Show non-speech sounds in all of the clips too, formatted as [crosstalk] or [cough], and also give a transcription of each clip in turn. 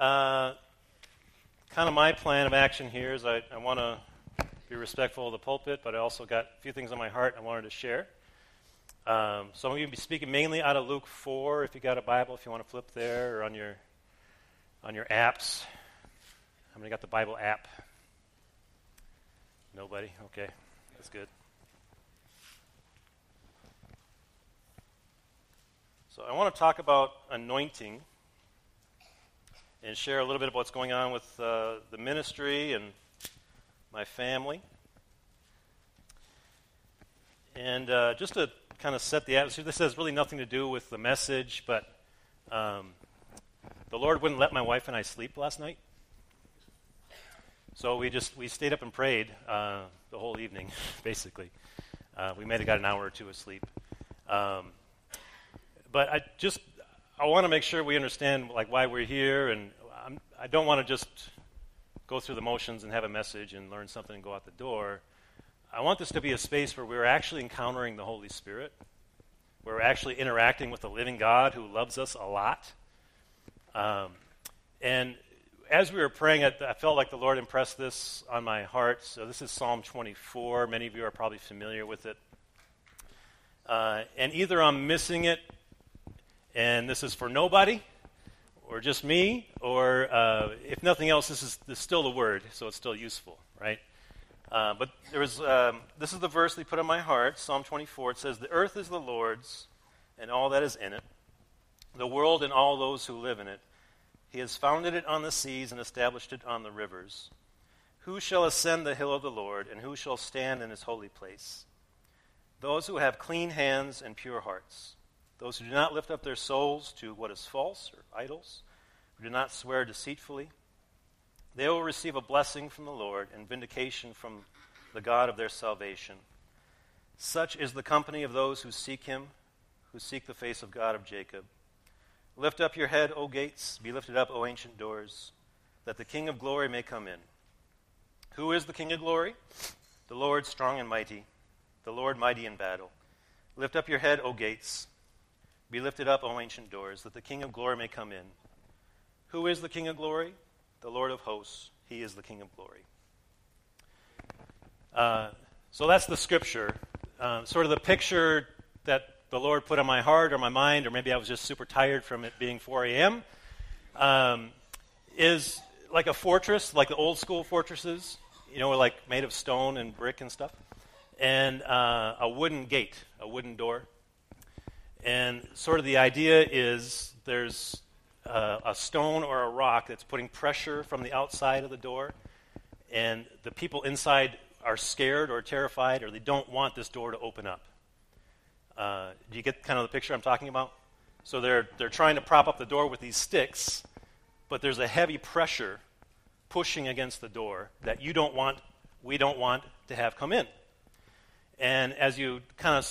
Uh, kind of my plan of action here is I, I want to be respectful of the pulpit, but I also got a few things on my heart I wanted to share. Um, so I'm going to be speaking mainly out of Luke 4. If you got a Bible, if you want to flip there, or on your on your apps. How many got the Bible app? Nobody. Okay, that's good. So I want to talk about anointing and share a little bit of what's going on with uh, the ministry and my family. And uh, just to kind of set the atmosphere, this has really nothing to do with the message, but um, the Lord wouldn't let my wife and I sleep last night. So we just we stayed up and prayed uh, the whole evening, [laughs] basically. Uh, we may have got an hour or two of sleep. Um, but I just I want to make sure we understand like why we're here, and I'm, I do not want to just go through the motions and have a message and learn something and go out the door. I want this to be a space where we're actually encountering the Holy Spirit, where we're actually interacting with the living God who loves us a lot. Um, and as we were praying, I, I felt like the Lord impressed this on my heart. So this is Psalm 24. Many of you are probably familiar with it. Uh, and either I'm missing it and this is for nobody, or just me, or uh, if nothing else, this is, this is, still the word, so it's still useful, right? Uh, but there was, um, this is the verse they put on my heart, Psalm 24. It says, The earth is the Lord's, and all that is in it, the world and all those who live in it. He has founded it on the seas and established it on the rivers. Who shall ascend the hill of the Lord, and who shall stand in his holy place? Those who have clean hands and pure hearts those who do not lift up their souls to what is false or idols, who do not swear deceitfully, they will receive a blessing from the Lord and vindication from the God of their salvation. Such is the company of those who seek him, who seek the face of God of Jacob. Lift up your head, O gates, be lifted up, O ancient doors, that the King of glory may come in. Who is the King of glory? The Lord strong and mighty, the Lord mighty in battle. Lift up your head, O gates. Be lifted up, O ancient doors, that the King of glory may come in. Who is the King of glory? The Lord of hosts. He is the King of glory. Uh, so that's the scripture. Uh, sort of the picture that the Lord put on my heart or my mind, or maybe I was just super tired from it being 4 a.m., um, is like a fortress, like the old school fortresses, you know, like made of stone and brick and stuff, and uh, a wooden gate, a wooden door. And sort of the idea is there's uh, a stone or a rock that's putting pressure from the outside of the door, and the people inside are scared or terrified or they don't want this door to open up. Uh, do you get kind of the picture I'm talking about? So they're, they're trying to prop up the door with these sticks, but there's a heavy pressure pushing against the door that you don't want, we don't want to have come in. And as you kind of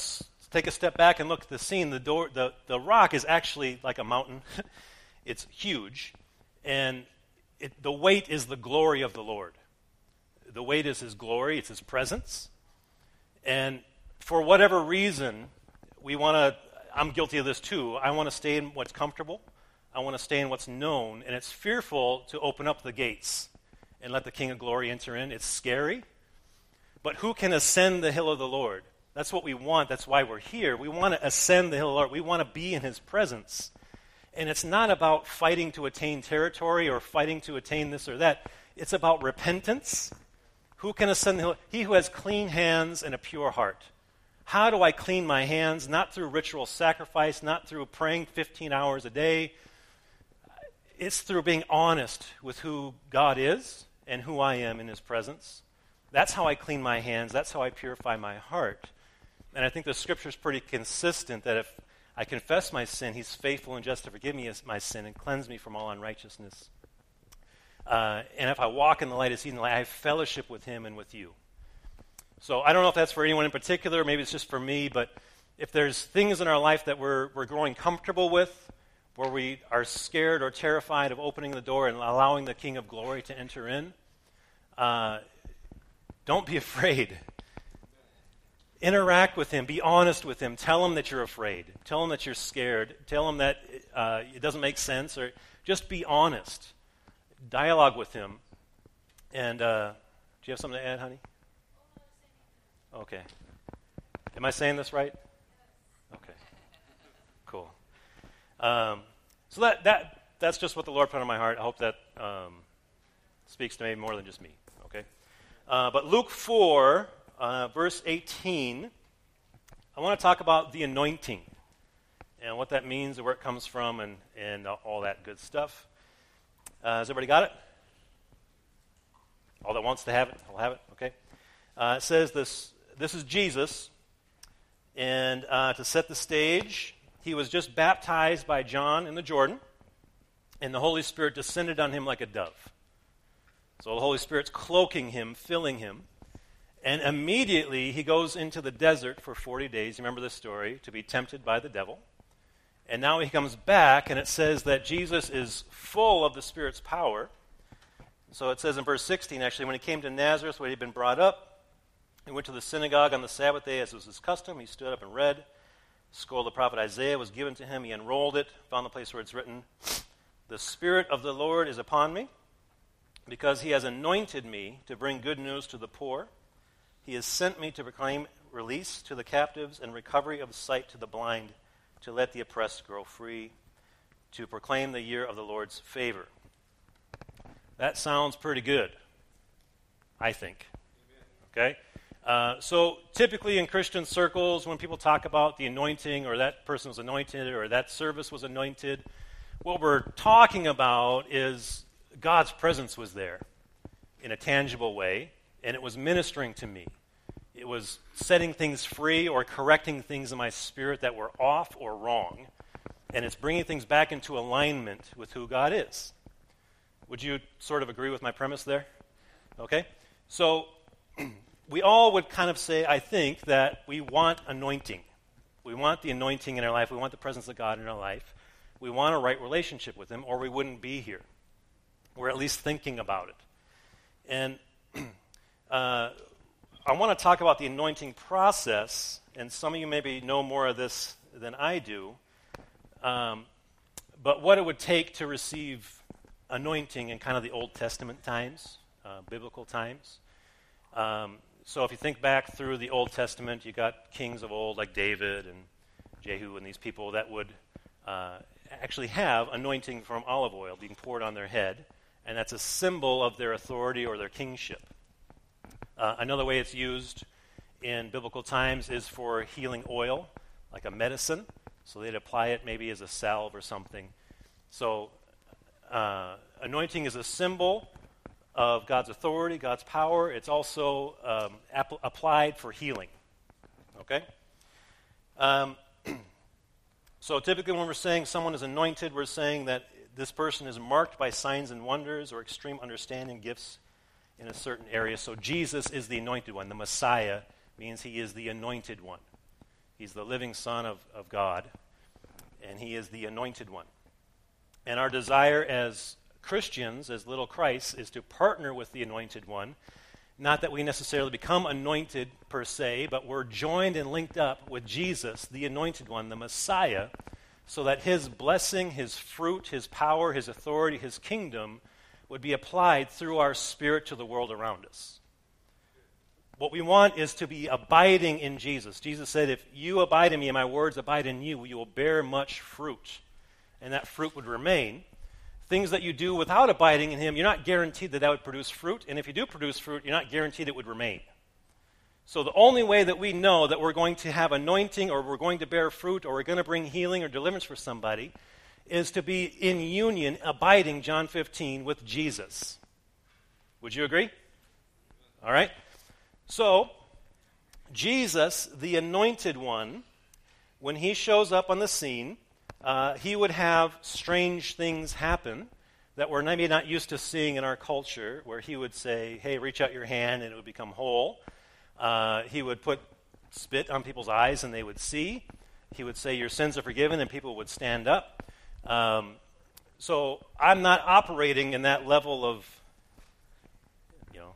take a step back and look at the scene. The, door, the, the rock is actually like a mountain, [laughs] it's huge, and it, the weight is the glory of the Lord. The weight is his glory, it's his presence. And for whatever reason, we want to, I'm guilty of this too. I want to stay in what's comfortable, I want to stay in what's known, and it's fearful to open up the gates and let the King of Glory enter in. It's scary. But who can ascend the hill of the Lord? That's what we want. That's why we're here. We want to ascend the hill of the Lord. We want to be in his presence. And it's not about fighting to attain territory or fighting to attain this or that. It's about repentance. Who can ascend the hill? He who has clean hands and a pure heart. How do I clean my hands? Not through ritual sacrifice, not through praying 15 hours a day. It's through being honest with who God is and who I am in his presence. That's how I clean my hands. That's how I purify my heart. And I think the scripture is pretty consistent that if I confess my sin, he's faithful and just to forgive me my sin and cleanse me from all unrighteousness. Uh, and if I walk in the light of seeing the light, I have fellowship with him and with you. So I don't know if that's for anyone in particular, maybe it's just for me, but if there's things in our life that we're, we're growing comfortable with, where we are scared or terrified of opening the door and allowing the King of Glory to enter in, uh, don't be [laughs] afraid. Interact with him. Be honest with him. Tell him that you're afraid. Tell him that you're scared. Tell him that uh, it doesn't make sense. Or just be honest. dialogue with him. And uh, do you have something to add, honey? Okay. Am I saying this right? Okay. Cool. Um, so that, that, that's just what the Lord put on my heart. I hope that um, speaks to me more than just me. Okay. Uh, but Luke 4, uh, verse 18, I want to talk about the anointing and what that means and where it comes from and, and all that good stuff. Uh, has everybody got it? All that wants to have it, will have it. Okay. Uh, it says this. This is Jesus, and uh, to set the stage, he was just baptized by John in the Jordan, and the Holy Spirit descended on him like a dove. So the Holy Spirit's cloaking him, filling him. And immediately he goes into the desert for 40 days. You remember this story? To be tempted by the devil. And now he comes back, and it says that Jesus is full of the Spirit's power. So it says in verse 16, actually, when he came to Nazareth, where he had been brought up, he went to the synagogue on the Sabbath day, as was his custom. He stood up and read. The scroll of the prophet Isaiah was given to him. He unrolled it, found the place where it's written, The Spirit of the Lord is upon me, because he has anointed me to bring good news to the poor. He has sent me to proclaim release to the captives and recovery of sight to the blind to let the oppressed grow free, to proclaim the year of the Lord's favor. That sounds pretty good, I think. Okay? Uh, so, typically in Christian circles, when people talk about the anointing or that person was anointed or that service was anointed, what we're talking about is God's presence was there in a tangible way, and it was ministering to me it was setting things free or correcting things in my spirit that were off or wrong. And it's bringing things back into alignment with who God is. Would you sort of agree with my premise there? Okay? So, [clears throat] we all would kind of say, I think, that we want anointing. We want the anointing in our life. We want the presence of God in our life. We want a right relationship with Him, or we wouldn't be here. We're at least thinking about it. And [clears throat] uh, I want to talk about the anointing process, and some of you maybe know more of this than I do. Um, but what it would take to receive anointing in kind of the Old Testament times, uh, biblical times. Um, so if you think back through the Old Testament, you got kings of old like David and Jehu and these people that would uh, actually have anointing from olive oil being poured on their head, and that's a symbol of their authority or their kingship. Uh, another way it's used in biblical times is for healing oil, like a medicine. So they'd apply it maybe as a salve or something. So uh, anointing is a symbol of God's authority, God's power. It's also um, ap- applied for healing. Okay? Um, [clears throat] so typically, when we're saying someone is anointed, we're saying that this person is marked by signs and wonders or extreme understanding, gifts, in a certain area. So Jesus is the anointed one. The Messiah means he is the anointed one. He's the living Son of, of God, and he is the anointed one. And our desire as Christians, as little Christ, is to partner with the anointed one. Not that we necessarily become anointed per se, but we're joined and linked up with Jesus, the anointed one, the Messiah, so that his blessing, his fruit, his power, his authority, his kingdom would be applied through our spirit to the world around us. What we want is to be abiding in Jesus. Jesus said, If you abide in me and my words abide in you, you will bear much fruit. And that fruit would remain. Things that you do without abiding in him, you're not guaranteed that that would produce fruit. And if you do produce fruit, you're not guaranteed it would remain. So the only way that we know that we're going to have anointing or we're going to bear fruit or we're going to bring healing or deliverance for somebody is to be in union, abiding, John 15, with Jesus. Would you agree? All right. So, Jesus, the anointed one, when he shows up on the scene, uh, he would have strange things happen that we're maybe not used to seeing in our culture, where he would say, Hey, reach out your hand and it would become whole. Uh, he would put spit on people's eyes and they would see. He would say, Your sins are forgiven, and people would stand up. Um, so I'm not operating in that level of, you know,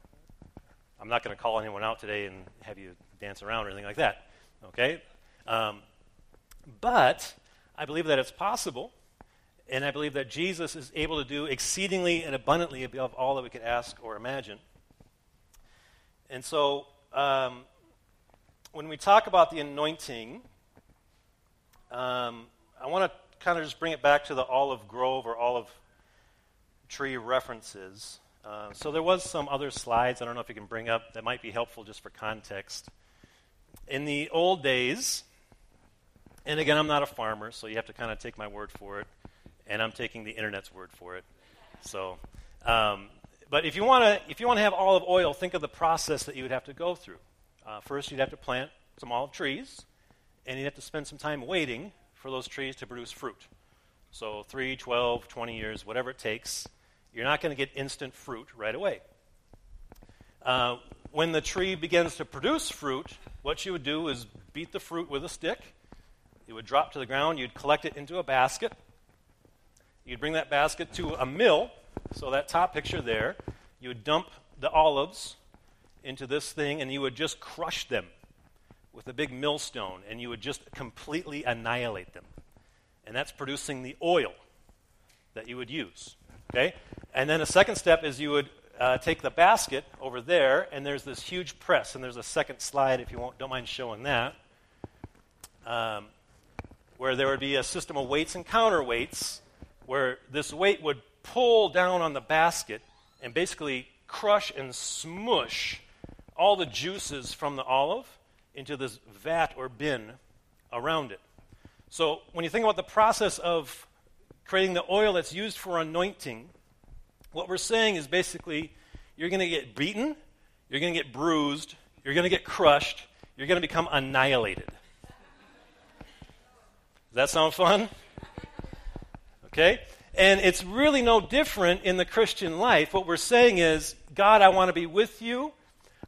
I'm not going to call anyone out today and have you dance around or anything like that. Okay? Um, but I believe that it's possible. And I believe that Jesus is able to do exceedingly and abundantly above all that we could ask or imagine. And so, um, when we talk about the anointing, um, I want to kind of just bring it back to the olive grove or olive tree references. Uh, so there was some other slides I don't know if you can bring up that might be helpful just for context. In the old days, and again, I'm not a farmer, so you have to kind of take my word for it, and I'm taking the internet's word for it. So, um, but if you want to, if you want to have olive oil, think of the process that you would have to go through. Uh, first, you'd have to plant some olive trees, and you'd have to spend some time waiting for those trees to produce fruit. So, 3, 12, 20 years, whatever it takes. You're not going to get instant fruit right away. Uh, when the tree begins to produce fruit, what you would do is beat the fruit with a stick. It would drop to the ground. You'd collect it into a basket. You'd bring that basket to a mill. So, that top picture there, you would dump the olives into this thing and you would just crush them with a big millstone and you would just completely annihilate them. And that's producing the oil that you would use. Okay? And then a second step is you would uh, take the basket over there, and there's this huge press, and there's a second slide if you don't mind showing that, um, where there would be a system of weights and counterweights, where this weight would pull down on the basket and basically crush and smush all the juices from the olive into this vat or bin around it. So when you think about the process of creating the oil that's used for anointing, what we're saying is basically you're going to get beaten, you're going to get bruised, you're going to get crushed, you're going to become annihilated. Does that sound fun? Okay? And it's really no different in the Christian life. What we're saying is, God, I want to be with you.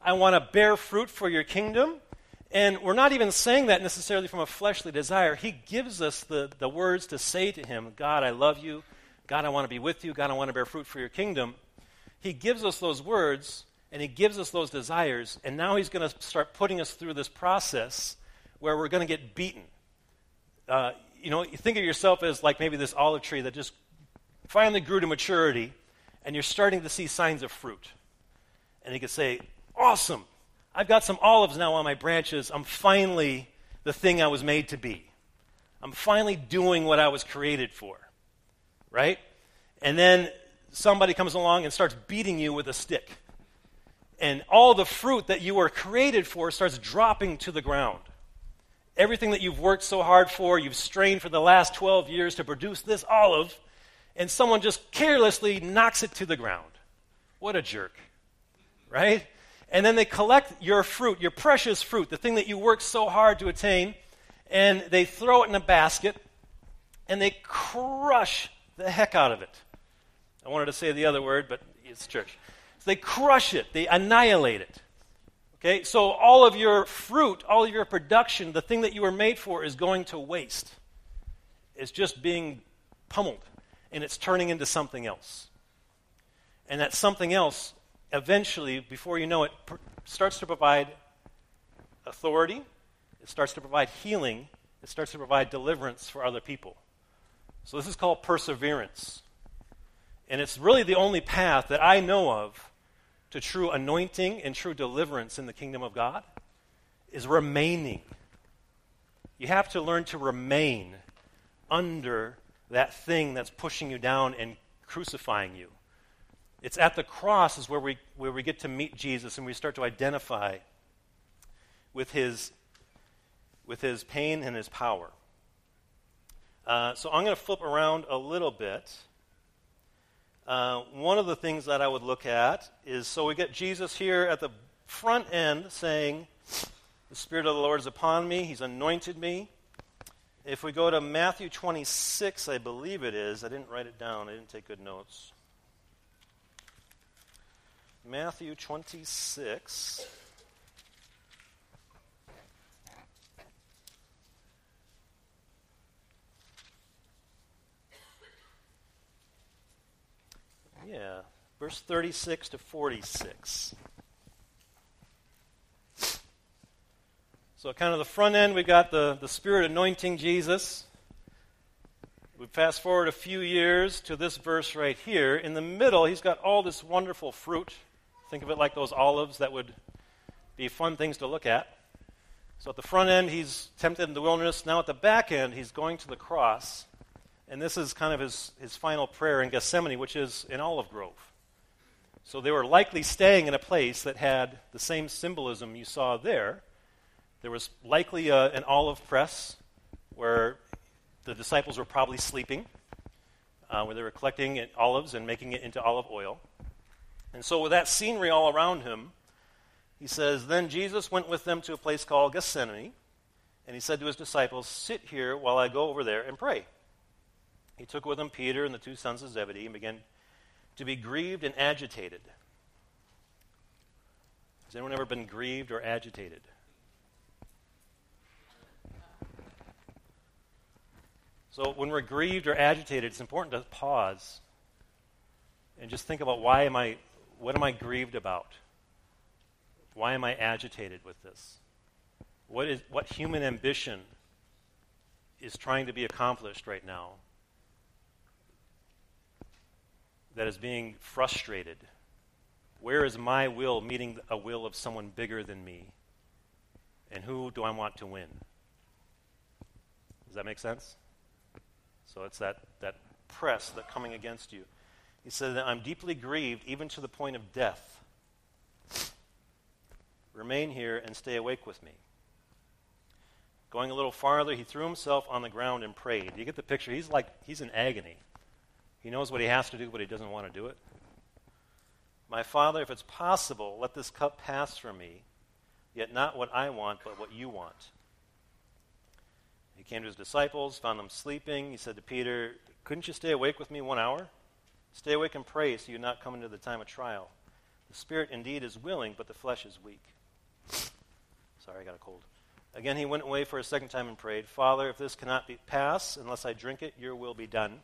I want to bear fruit for your kingdom. And we're not even saying that necessarily from a fleshly desire. He gives us the, the words to say to Him, God, I love you. God, I want to be with you. God, I want to bear fruit for your kingdom. He gives us those words and He gives us those desires. And now He's going to start putting us through this process where we're going to get beaten. Uh, you know, you think of yourself as like maybe this olive tree that just finally grew to maturity and you're starting to see signs of fruit. And you could say, Awesome. I've got some olives now on my branches. I'm finally the thing I was made to be. I'm finally doing what I was created for right? And then somebody comes along and starts beating you with a stick. And all the fruit that you were created for starts dropping to the ground. Everything that you've worked so hard for, you've strained for the last 12 years to produce this olive, and someone just carelessly knocks it to the ground. What a jerk, right? And then they collect your fruit, your precious fruit, the thing that you worked so hard to attain, and they throw it in a basket, and they crush the heck out of it. I wanted to say the other word, but it's church. So they crush it, they annihilate it. Okay, so all of your fruit, all of your production, the thing that you were made for, is going to waste. It's just being pummeled, and it's turning into something else. And that something else, eventually, before you know it, pr- starts to provide authority, it starts to provide healing, it starts to provide deliverance for other people. So this is called perseverance. And it's really the only path that I know of to true anointing and true deliverance in the kingdom of God is remaining. You have to learn to remain under that thing that's pushing you down and crucifying you. It's at the cross is where we, where we get to meet Jesus and we start to identify with his, with his pain and his power. Uh, so I'm going to flip around a little bit. Uh, one of the things that I would look at is so we get Jesus here at the front end saying, The Spirit of the Lord is upon me, He's anointed me. If we go to Matthew 26, I believe it is, I didn't write it down, I didn't take good notes. Matthew 26. Yeah, verse 36 to 46. So, kind of the front end, we got the, the Spirit anointing Jesus. We fast forward a few years to this verse right here. In the middle, he's got all this wonderful fruit. Think of it like those olives that would be fun things to look at. So at the front end, he's tempted in the wilderness. Now at the back end, he's going to the cross. And this is kind of his, his final prayer in Gethsemane, which is an olive grove. So they were likely staying in a place that had the same symbolism you saw there. There was likely a, an olive press where the disciples were probably sleeping, uh, where they were collecting olives and making it into olive oil. And so, with that scenery all around him, he says, Then Jesus went with them to a place called Gethsemane, and he said to his disciples, Sit here while I go over there and pray. He took with him Peter and the two sons of Zebedee and began to be grieved and agitated. Has anyone ever been grieved or agitated? So, when we're grieved or agitated, it's important to pause and just think about why am I, what am I grieved about? Why am I agitated with this? What, is, what human ambition is trying to be accomplished right now that is being frustrated? Where is my will meeting a will of someone bigger than me? And who do I want to win? Does that make sense? So it's that, that press that coming against you. He said I'm deeply grieved even to the point of death. Remain here and stay awake with me. Going a little farther, he threw himself on the ground and prayed. You get the picture? He's like, he's in agony. He knows what he has to do, but he doesn't want to do it. My Father, if it's possible, let this cup pass from me, yet not what I want, but what you want. He came to his disciples, found them sleeping. He said to Peter, Couldn't you stay awake with me one hour? Stay awake and pray so you not come into the time of trial. The spirit indeed is willing, but the flesh is weak. Sorry, I got a cold. Again, he went away for a second time and prayed, Father, if this cannot be, pass unless I drink it, your will be done.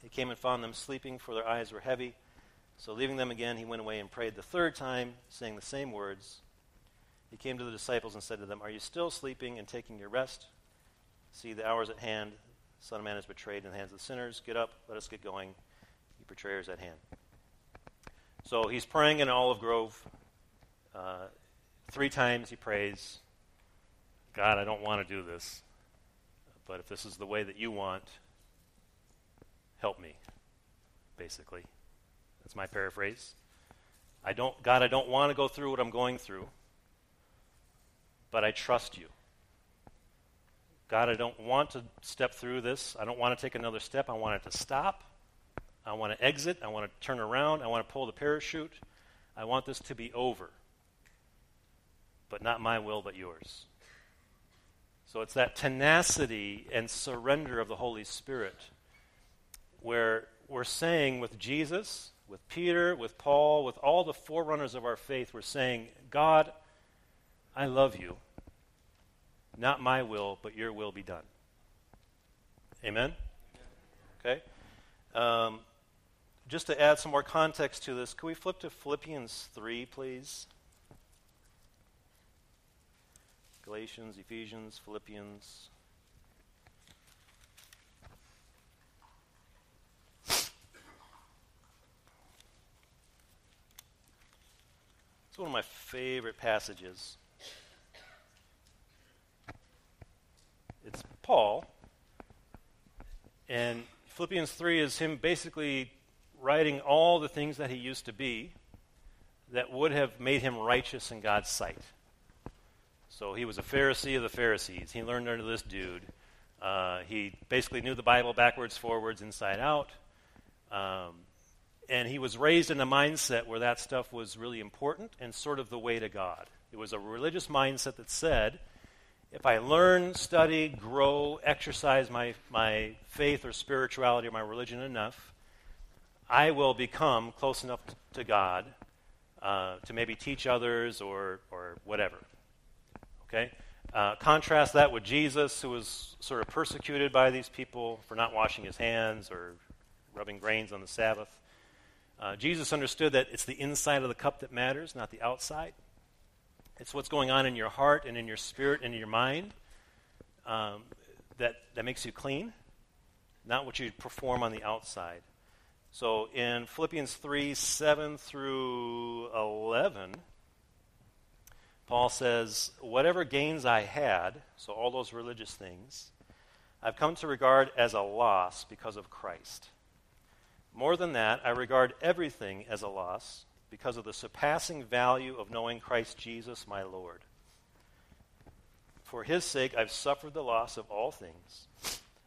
He came and found them sleeping, for their eyes were heavy. So, leaving them again, he went away and prayed the third time, saying the same words. He came to the disciples and said to them, Are you still sleeping and taking your rest? See, the hour is at hand. The Son of Man is betrayed in the hands of the sinners. Get up, let us get going. The betrayer is at hand. So he's praying in Olive Grove. Uh, three times he prays, God, I don't want to do this, but if this is the way that you want, help me, basically. That's my paraphrase. I don't, God, I don't want to go through what I'm going through, but I trust you. God, I don't want to step through this. I don't want to take another step. I want it to stop. I want to exit. I want to turn around. I want to pull the parachute. I want this to be over. But not my will, but yours. So it's that tenacity and surrender of the Holy Spirit where we're saying with Jesus, with Peter, with Paul, with all the forerunners of our faith, we're saying, God, I love you. Not my will, but your will be done. Amen? Okay? Um, just to add some more context to this, can we flip to Philippians 3, please? Galatians, Ephesians, Philippians. It's one of my favorite passages. It's Paul. And Philippians 3 is him basically writing all the things that he used to be that would have made him righteous in God's sight. So he was a Pharisee of the Pharisees. He learned under this dude. Uh, he basically knew the Bible backwards, forwards, inside out. Um, and he was raised in a mindset where that stuff was really important and sort of the way to God. It was a religious mindset that said, if I learn, study, grow, exercise my, my faith or spirituality or my religion enough, I will become close enough to God uh, to maybe teach others or, or whatever. Okay? Uh, contrast that with Jesus, who was sort of persecuted by these people for not washing his hands or rubbing grains on the Sabbath. Uh, Jesus understood that it's the inside of the cup that matters, not the outside. It's what's going on in your heart and in your spirit and in your mind um, that, that makes you clean. not what you perform on the outside. So in Philippians 3 7 through 11, Paul says, Whatever gains I had, so all those religious things, I've come to regard as a loss because of Christ. More than that, I regard everything as a loss because of the surpassing value of knowing Christ Jesus my Lord. For his sake, I've suffered the loss of all things.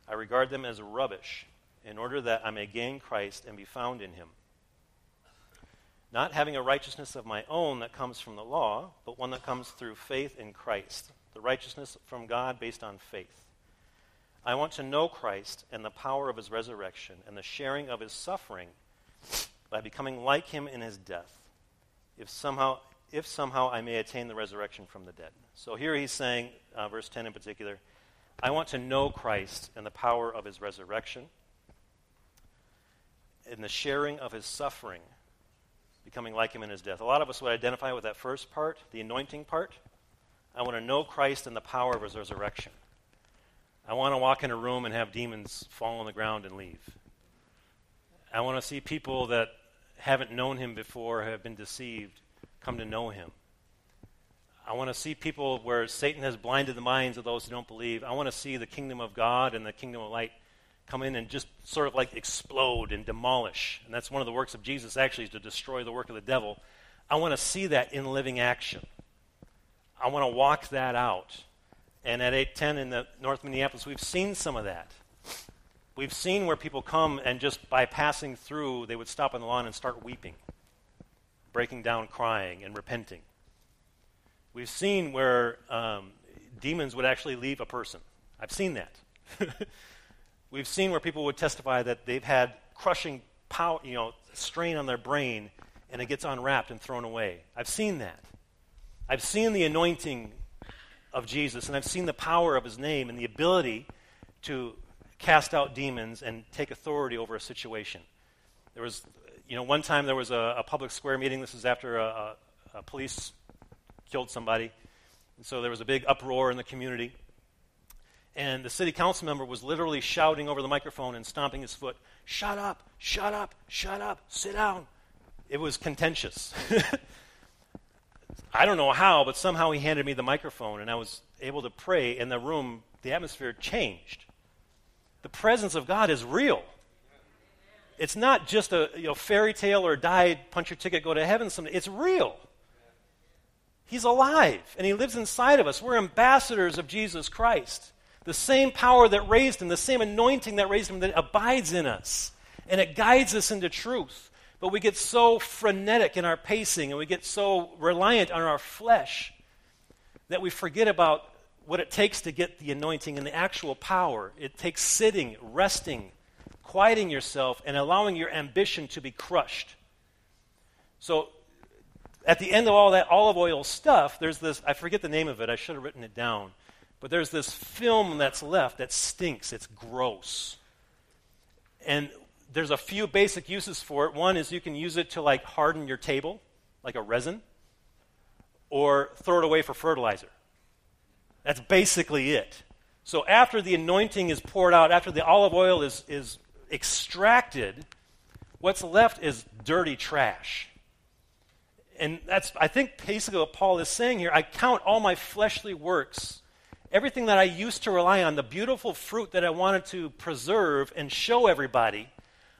I regard them as rubbish in order that I may gain Christ and be found in him. Not having a righteousness of my own that comes from the law, but one that comes through faith in Christ, the righteousness from God based on faith. I want to know Christ and the power of his resurrection and the sharing of his suffering by becoming like him in his death, if somehow, if somehow I may attain the resurrection from the dead. So here he's saying, uh, verse 10 in particular, I want to know Christ and the power of his resurrection and the sharing of his suffering, becoming like him in his death. A lot of us would identify with that first part, the anointing part. I want to know Christ and the power of his resurrection. I want to walk in a room and have demons fall on the ground and leave. I want to see people that haven't known him before, have been deceived, come to know him. I want to see people where Satan has blinded the minds of those who don't believe. I want to see the kingdom of God and the kingdom of light come in and just sort of like explode and demolish. And that's one of the works of Jesus, actually, is to destroy the work of the devil. I want to see that in living action. I want to walk that out. And at 810 in the North Minneapolis, we've seen some of that. We've seen where people come and just by passing through, they would stop on the lawn and start weeping, breaking down, crying, and repenting. We've seen where um, demons would actually leave a person. I've seen that. [laughs] We've seen where people would testify that they've had crushing power, you know, strain on their brain, and it gets unwrapped and thrown away. I've seen that. I've seen the anointing of Jesus, and I've seen the power of his name and the ability to cast out demons and take authority over a situation. There was, you know, one time there was a, a public square meeting. This was after a, a, a police killed somebody. And so there was a big uproar in the community. And the city council member was literally shouting over the microphone and stomping his foot, Shut up, shut up, shut up, sit down. It was contentious. [laughs] I don't know how, but somehow he handed me the microphone, and I was able to pray, and the room, the atmosphere changed. The presence of God is real. It's not just a you know, fairy tale or die, punch your ticket, go to heaven someday. It's real. He's alive, and he lives inside of us. We're ambassadors of Jesus Christ. The same power that raised him, the same anointing that raised him, that abides in us, and it guides us into truth. But we get so frenetic in our pacing and we get so reliant on our flesh that we forget about what it takes to get the anointing and the actual power. It takes sitting, resting, quieting yourself, and allowing your ambition to be crushed. So, at the end of all that olive oil stuff, there's this I forget the name of it, I should have written it down. But there's this film that's left that stinks, it's gross. And there's a few basic uses for it. One is you can use it to like harden your table, like a resin, or throw it away for fertilizer. That's basically it. So after the anointing is poured out, after the olive oil is, is extracted, what's left is dirty trash. And that's, I think, basically what Paul is saying here. I count all my fleshly works, everything that I used to rely on, the beautiful fruit that I wanted to preserve and show everybody,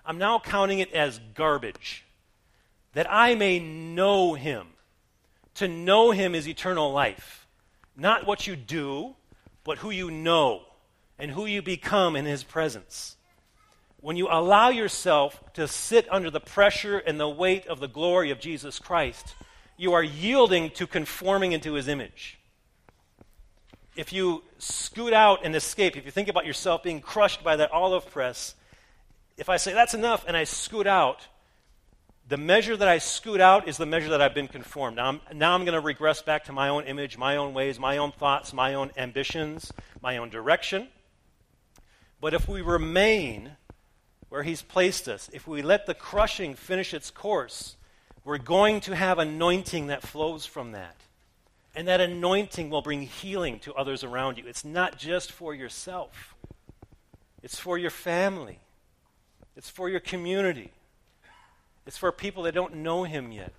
I'm now counting it as garbage. That I may know him. To know him is eternal life. Not what you do, but who you know and who you become in his presence. When you allow yourself to sit under the pressure and the weight of the glory of Jesus Christ, you are yielding to conforming into his image. If you scoot out and escape, if you think about yourself being crushed by that olive press, if I say that's enough and I scoot out, the measure that I scoot out is the measure that I've been conformed. Now I'm, now I'm going to regress back to my own image, my own ways, my own thoughts, my own ambitions, my own direction. But if we remain where He's placed us, if we let the crushing finish its course, we're going to have anointing that flows from that. And that anointing will bring healing to others around you. It's not just for yourself. it's for your family, it's for your community, it's for people that don't know Him yet.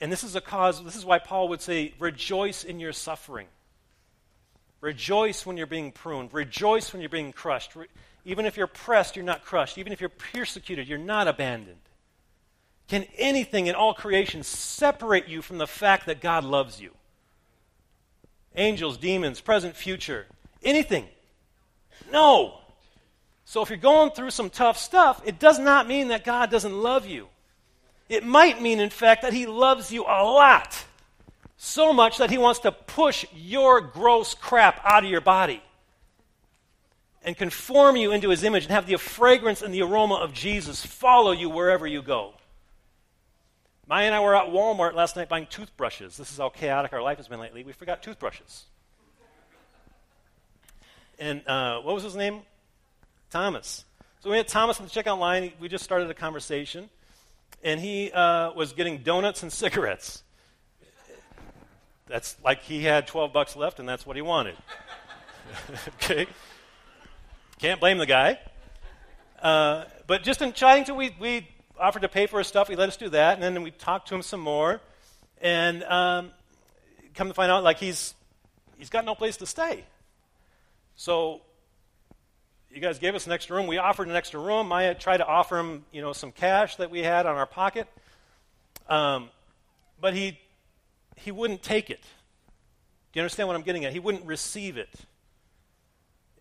And this is a cause, this is why Paul would say, rejoice in your suffering. Rejoice when you're being pruned. Rejoice when you're being crushed. Re- even if you're pressed, you're not crushed. Even if you're persecuted, you're not abandoned. Can anything in all creation separate you from the fact that God loves you? Angels, demons, present, future, anything. No. So if you're going through some tough stuff, it does not mean that God doesn't love you. It might mean, in fact, that He loves you a lot. So much that He wants to push your gross crap out of your body and conform you into His image and have the fragrance and the aroma of Jesus follow you wherever you go. Maya and I were at Walmart last night buying toothbrushes. This is how chaotic our life has been lately. We forgot toothbrushes. And uh, what was his name? Thomas. So we had Thomas at the checkout line. We just started a conversation and he uh, was getting donuts and cigarettes. That's like he had 12 bucks left, and that's what he wanted. [laughs] okay? Can't blame the guy. Uh, but just in chatting to, we, we offered to pay for his stuff. He let us do that, and then we talked to him some more. And um, come to find out, like, he's, he's got no place to stay. So you guys gave us an extra room. We offered an extra room. Maya tried to offer him, you know, some cash that we had on our pocket. Um, but he, he wouldn't take it. Do you understand what I'm getting at? He wouldn't receive it.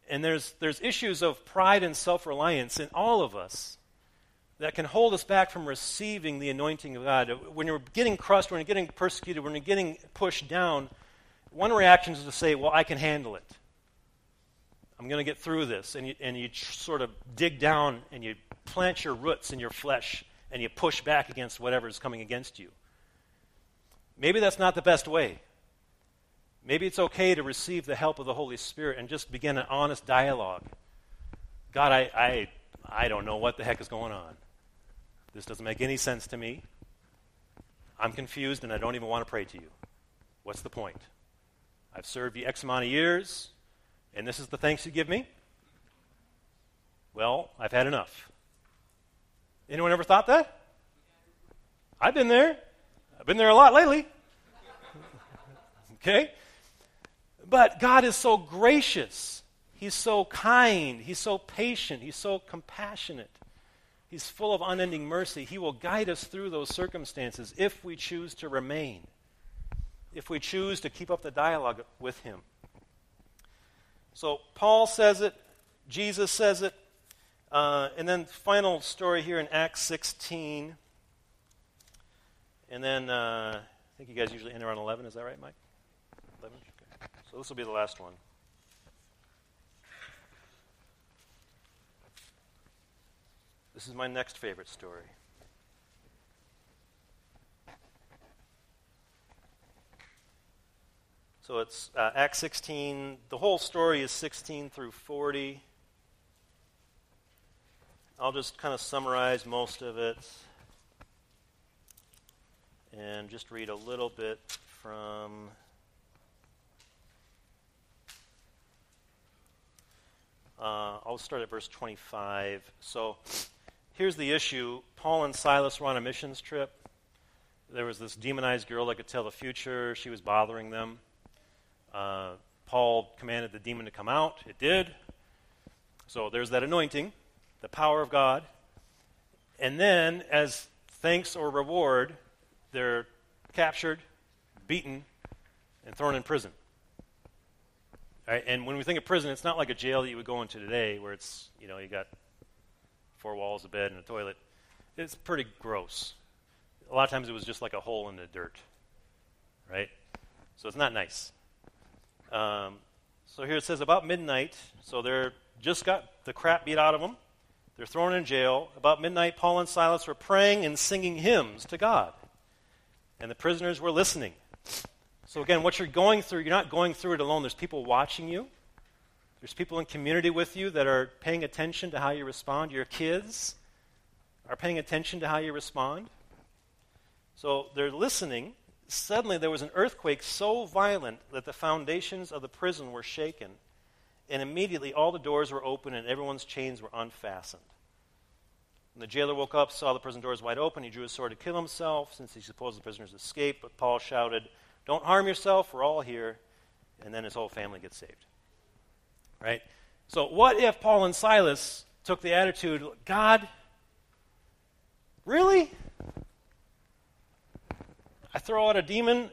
And there's, there's issues of pride and self reliance in all of us that can hold us back from receiving the anointing of God. When you're getting crushed, when you're getting persecuted, when you're getting pushed down, one reaction is to say, Well, I can handle it. I'm going to get through this. And you, and you tr- sort of dig down and you plant your roots in your flesh and you push back against whatever is coming against you. Maybe that's not the best way. Maybe it's okay to receive the help of the Holy Spirit and just begin an honest dialogue. God, I, I, I don't know what the heck is going on. This doesn't make any sense to me. I'm confused and I don't even want to pray to you. What's the point? I've served you X amount of years and this is the thanks you give me? Well, I've had enough. Anyone ever thought that? I've been there. I've been there a lot lately. okay? But God is so gracious. He's so kind. He's so patient. He's so compassionate. He's full of unending mercy. He will guide us through those circumstances if we choose to remain, if we choose to keep up the dialogue with Him. So Paul says it, Jesus says it, uh, and then final story here in Acts 16. And then uh, I think you guys usually end around 11. Is that right, Mike? 11? Okay. So this will be the last one. This is my next favorite story. So it's uh, Acts 16. The whole story is 16 through 40. I'll just kind of summarize most of it and just read a little bit from. Uh, I'll start at verse 25. So here's the issue Paul and Silas were on a missions trip. There was this demonized girl that could tell the future, she was bothering them. Uh, Paul commanded the demon to come out. It did. So there's that anointing, the power of God. And then, as thanks or reward, they're captured, beaten, and thrown in prison. Right? And when we think of prison, it's not like a jail that you would go into today where it's, you know, you got four walls, a bed, and a toilet. It's pretty gross. A lot of times it was just like a hole in the dirt. Right? So it's not nice. Um, so here it says about midnight. So they're just got the crap beat out of them. They're thrown in jail. About midnight, Paul and Silas were praying and singing hymns to God. And the prisoners were listening. So again, what you're going through, you're not going through it alone. There's people watching you. There's people in community with you that are paying attention to how you respond. Your kids are paying attention to how you respond. So they're listening suddenly there was an earthquake so violent that the foundations of the prison were shaken, and immediately all the doors were open and everyone's chains were unfastened. The jailer woke up, saw the prison doors wide open, he drew his sword to kill himself, since he supposed the prisoners escaped. But Paul shouted, Don't harm yourself, we're all here. And then his whole family gets saved. Right? So, what if Paul and Silas took the attitude, God, really? I throw out a demon,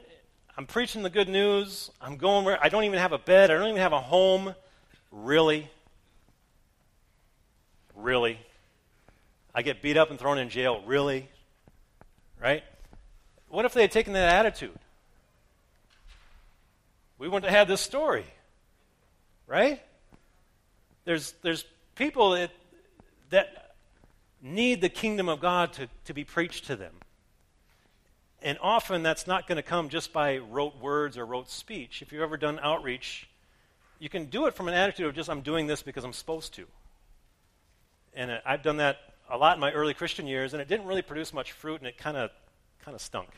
I'm preaching the good news, I'm going where I don't even have a bed, I don't even have a home. Really? Really? I get beat up and thrown in jail. Really? Right? What if they had taken that attitude? We wouldn't have had this story. Right? There's, there's people that, that need the kingdom of God to, to be preached to them. And often that's not going to come just by rote words or rote speech. If you've ever done outreach, you can do it from an attitude of just, I'm doing this because I'm supposed to. And I've done that a lot in my early Christian years, and it didn't really produce much fruit, and it kind of kind of stunk.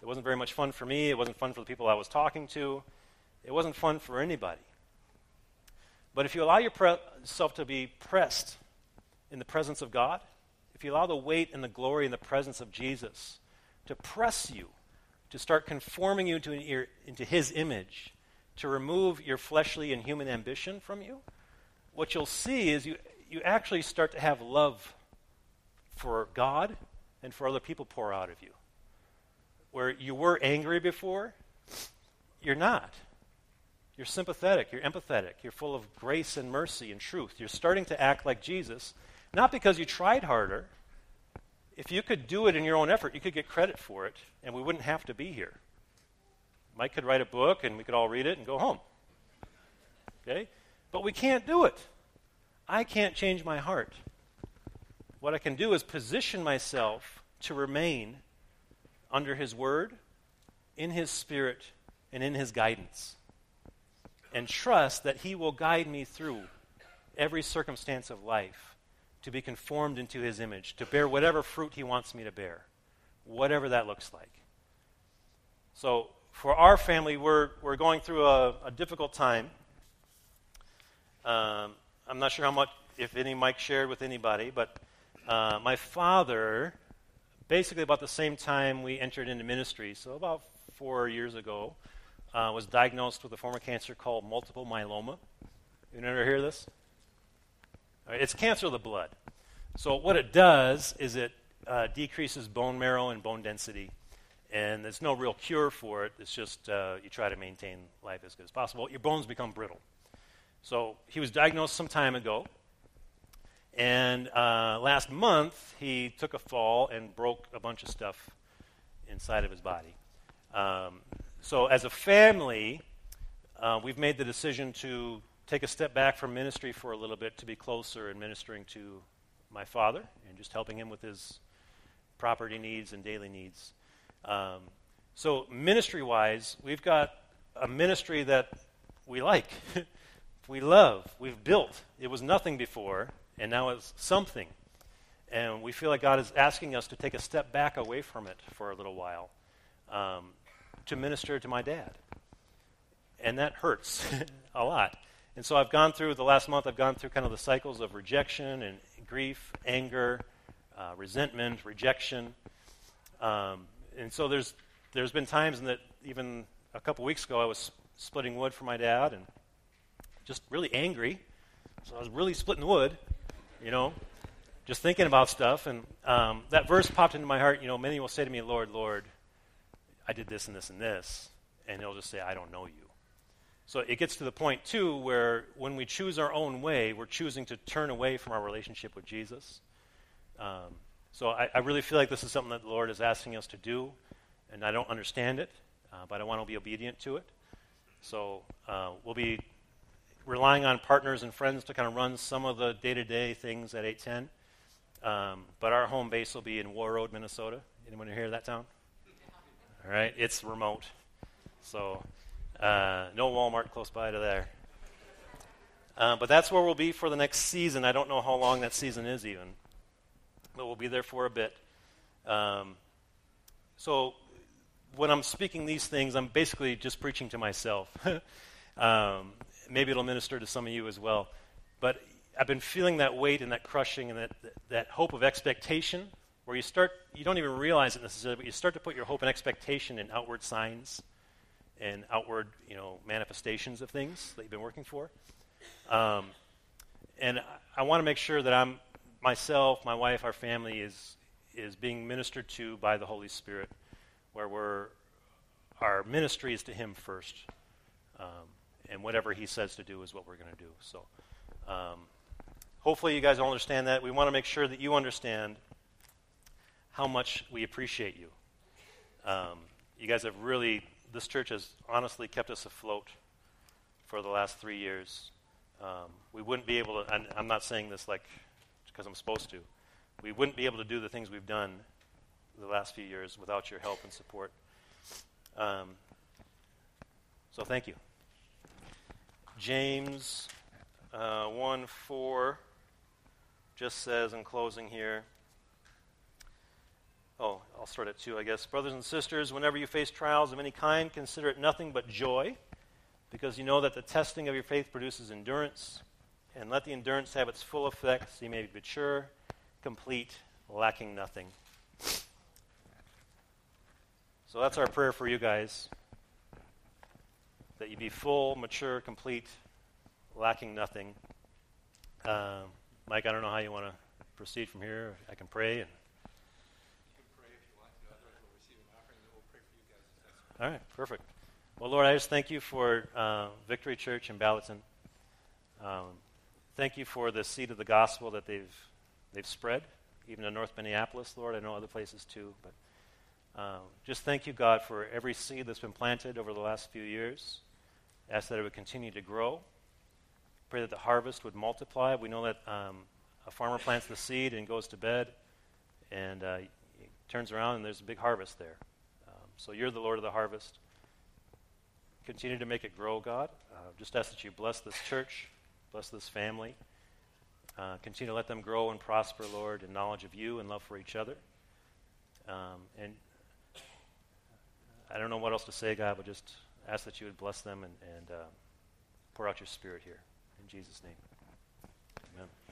It wasn't very much fun for me. It wasn't fun for the people I was talking to. It wasn't fun for anybody. But if you allow yourself to be pressed in the presence of God, if you allow the weight and the glory and the presence of Jesus to press you, to start conforming you to, into His image, to remove your fleshly and human ambition from you, what you'll see is you, you actually start to have love for God and for other people pour out of you. Where you were angry before, you're not. You're sympathetic, you're empathetic, you're full of grace and mercy and truth. You're starting to act like Jesus, not because you tried harder. If you could do it in your own effort, you could get credit for it, and we wouldn't have to be here. Mike could write a book, and we could all read it and go home. Okay? But we can't do it. I can't change my heart. What I can do is position myself to remain under His Word, in His Spirit, and in His guidance. And trust that He will guide me through every circumstance of life to be conformed into His image, to bear whatever fruit He wants me to bear, whatever that looks like. So, for our family, we're, we're going through a, a difficult time. Um, I'm not sure how much, if any, Mike shared with anybody, but uh, my father, basically about the same time we entered into ministry, so about four years ago, uh, was diagnosed with a form of cancer called multiple myeloma. You never hear this? It's cancer of the blood. So what it does is it uh, decreases bone marrow and bone density, and there's no real cure for it. It's just uh, you try to maintain life as good as possible. Your bones become brittle. So he was diagnosed some time ago. And uh, last month, he took a fall and broke a bunch of stuff inside of his body. Um, so, as a family, uh, we've made the decision to take a step back from ministry for a little bit to be closer in ministering to my father and just helping him with his property needs and daily needs. Um, so, ministry wise, we've got a ministry that we like, [laughs] we love, we've built. It was nothing before, and now it's something. And we feel like God is asking us to take a step back away from it for a little while um, to minister to my dad. And that hurts [laughs] a lot. And so I've gone through the last month, I've gone through kind of the cycles of rejection and grief, anger, uh, resentment, rejection. Um, and so there's, there's been times in that even a couple weeks ago I was splitting wood for my dad and just really angry. So I was really splitting wood you know, just thinking about stuff. And um, that verse popped into my heart. You know, many will say to me, Lord, Lord, I did this and this and this. And they'll just say, I don't know you. So it gets to the point, too, where when we choose our own way, we're choosing to turn away from our relationship with Jesus. Um, so I, I, really feel like this is something that the Lord is asking us to do, and I don't understand it, uh, but I want to be obedient to it. So uh, we'll be relying on partners and friends to kind of run some of the day to day things at 810. Um, but our home base will be in Warroad, Minnesota. Anyone hear that town? All right, it's remote. So, uh, no Walmart close by to there. Uh, but that's where we'll be for the next season. I don't know how long that season is, even. But we'll be there for a bit. Um, so, when I'm speaking these things, I'm basically just preaching to myself. [laughs] um, maybe it'll minister to some of you as well. But I've been feeling that weight and that crushing and that, that hope of expectation where you start, you don't even realize it necessarily, but you start to put your hope and expectation in outward signs and outward, you know, manifestations of things that you've been working for. Um, and I, I want to make sure that I'm, myself, my wife, our family is, is being ministered to by the Holy Spirit, where we're, our ministry is to Him first. Um, and whatever He says to do is what we're going to do. So, um, hopefully, you guys all understand that. We want to make sure that you understand how much we appreciate you. Um, you guys have really, this church has honestly kept us afloat for the last three years. Um, we wouldn't be able to, and I'm not saying this like because I'm supposed to, we wouldn't be able to do the things we've done the last few years without your help and support. Um, so thank you. James uh, 1 4 just says in closing here. Oh, I'll start at 2, I guess. Brothers and sisters, whenever you face trials of any kind, consider it nothing but joy, because you know that the testing of your faith produces endurance. And let the endurance have its full effect, so you may be mature, complete, lacking nothing. So that's our prayer for you guys that you be full, mature, complete, lacking nothing. Uh, Mike, I don't know how you want to proceed from here. I can pray and All right, perfect. Well, Lord, I just thank you for uh, Victory Church in Balaton. Um, thank you for the seed of the gospel that they've they've spread, even in North Minneapolis, Lord. I know other places too, but uh, just thank you, God, for every seed that's been planted over the last few years. Ask that it would continue to grow. Pray that the harvest would multiply. We know that um, a farmer plants the seed and goes to bed, and uh, turns around and there's a big harvest there. So you're the Lord of the harvest. Continue to make it grow, God. Uh, just ask that you bless this church, bless this family. Uh, continue to let them grow and prosper, Lord, in knowledge of you and love for each other. Um, and I don't know what else to say, God, but just ask that you would bless them and, and uh, pour out your spirit here. In Jesus' name.